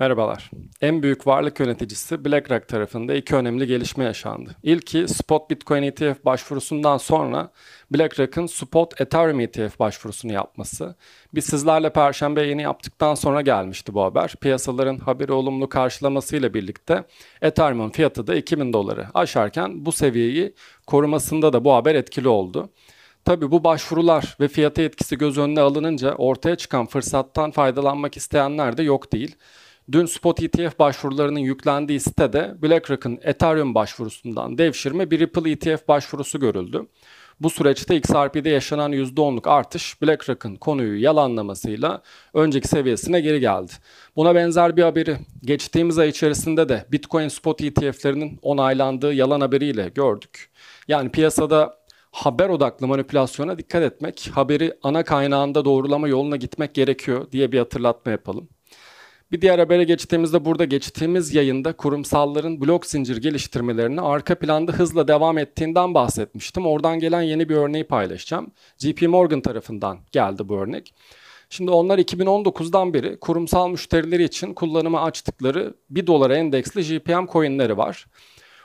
Merhabalar. En büyük varlık yöneticisi BlackRock tarafında iki önemli gelişme yaşandı. İlki Spot Bitcoin ETF başvurusundan sonra BlackRock'ın Spot Ethereum ETF başvurusunu yapması. Biz sizlerle Perşembe yeni yaptıktan sonra gelmişti bu haber. Piyasaların haberi olumlu karşılamasıyla birlikte Ethereum'un fiyatı da 2000 doları aşarken bu seviyeyi korumasında da bu haber etkili oldu. Tabi bu başvurular ve fiyata etkisi göz önüne alınınca ortaya çıkan fırsattan faydalanmak isteyenler de yok değil. Dün spot ETF başvurularının yüklendiği sitede BlackRock'ın Ethereum başvurusundan devşirme bir Ripple ETF başvurusu görüldü. Bu süreçte XRP'de yaşanan %10'luk artış BlackRock'ın konuyu yalanlamasıyla önceki seviyesine geri geldi. Buna benzer bir haberi geçtiğimiz ay içerisinde de Bitcoin spot ETF'lerinin onaylandığı yalan haberiyle gördük. Yani piyasada haber odaklı manipülasyona dikkat etmek, haberi ana kaynağında doğrulama yoluna gitmek gerekiyor diye bir hatırlatma yapalım. Bir diğer habere geçtiğimizde burada geçtiğimiz yayında kurumsalların blok zincir geliştirmelerini arka planda hızla devam ettiğinden bahsetmiştim. Oradan gelen yeni bir örneği paylaşacağım. JP Morgan tarafından geldi bu örnek. Şimdi onlar 2019'dan beri kurumsal müşterileri için kullanıma açtıkları 1 dolara endeksli JPM coinleri var.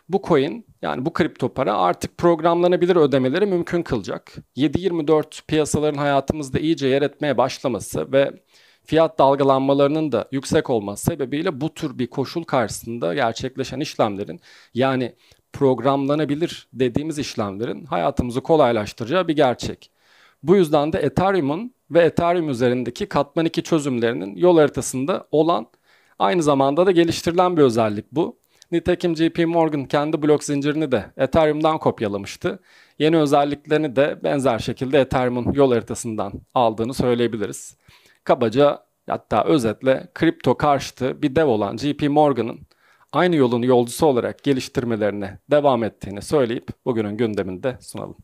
Bu coin yani bu kripto para artık programlanabilir ödemeleri mümkün kılacak. 7-24 piyasaların hayatımızda iyice yer etmeye başlaması ve fiyat dalgalanmalarının da yüksek olması sebebiyle bu tür bir koşul karşısında gerçekleşen işlemlerin yani programlanabilir dediğimiz işlemlerin hayatımızı kolaylaştıracağı bir gerçek. Bu yüzden de Ethereum'un ve Ethereum üzerindeki katman 2 çözümlerinin yol haritasında olan aynı zamanda da geliştirilen bir özellik bu. Nitekim JP Morgan kendi blok zincirini de Ethereum'dan kopyalamıştı. Yeni özelliklerini de benzer şekilde Ethereum'un yol haritasından aldığını söyleyebiliriz. Kabaca hatta özetle kripto karşıtı bir dev olan JP Morgan'ın aynı yolun yolcusu olarak geliştirmelerine devam ettiğini söyleyip bugünün gündeminde sunalım.